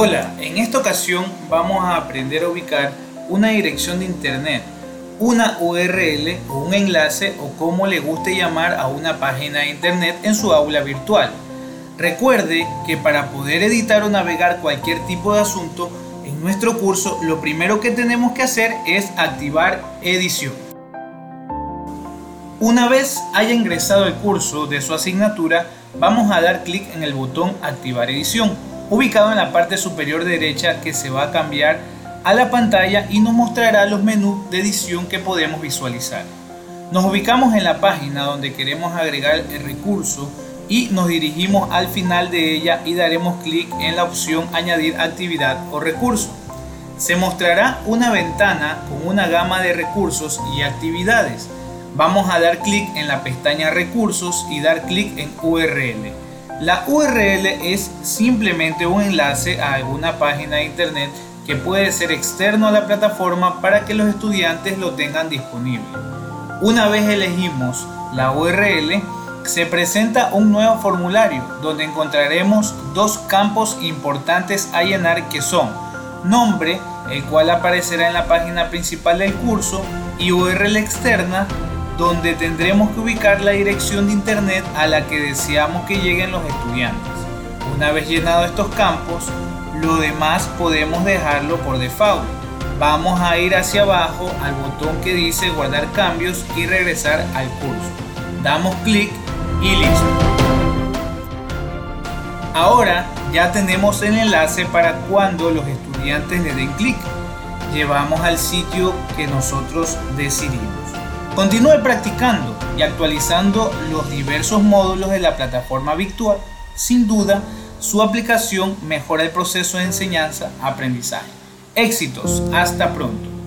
Hola, en esta ocasión vamos a aprender a ubicar una dirección de internet, una URL o un enlace o como le guste llamar a una página de internet en su aula virtual. Recuerde que para poder editar o navegar cualquier tipo de asunto en nuestro curso lo primero que tenemos que hacer es activar edición. Una vez haya ingresado el curso de su asignatura, vamos a dar clic en el botón activar edición ubicado en la parte superior derecha que se va a cambiar a la pantalla y nos mostrará los menús de edición que podemos visualizar. Nos ubicamos en la página donde queremos agregar el recurso y nos dirigimos al final de ella y daremos clic en la opción añadir actividad o recurso. Se mostrará una ventana con una gama de recursos y actividades. Vamos a dar clic en la pestaña recursos y dar clic en URL. La URL es simplemente un enlace a alguna página de internet que puede ser externo a la plataforma para que los estudiantes lo tengan disponible. Una vez elegimos la URL, se presenta un nuevo formulario donde encontraremos dos campos importantes a llenar que son nombre, el cual aparecerá en la página principal del curso, y URL externa, donde tendremos que ubicar la dirección de internet a la que deseamos que lleguen los estudiantes. Una vez llenado estos campos, lo demás podemos dejarlo por default. Vamos a ir hacia abajo al botón que dice guardar cambios y regresar al curso. Damos clic y listo. Ahora ya tenemos el enlace para cuando los estudiantes le den clic. Llevamos al sitio que nosotros decidimos. Continúe practicando y actualizando los diversos módulos de la plataforma virtual. Sin duda, su aplicación mejora el proceso de enseñanza-aprendizaje. Éxitos, hasta pronto.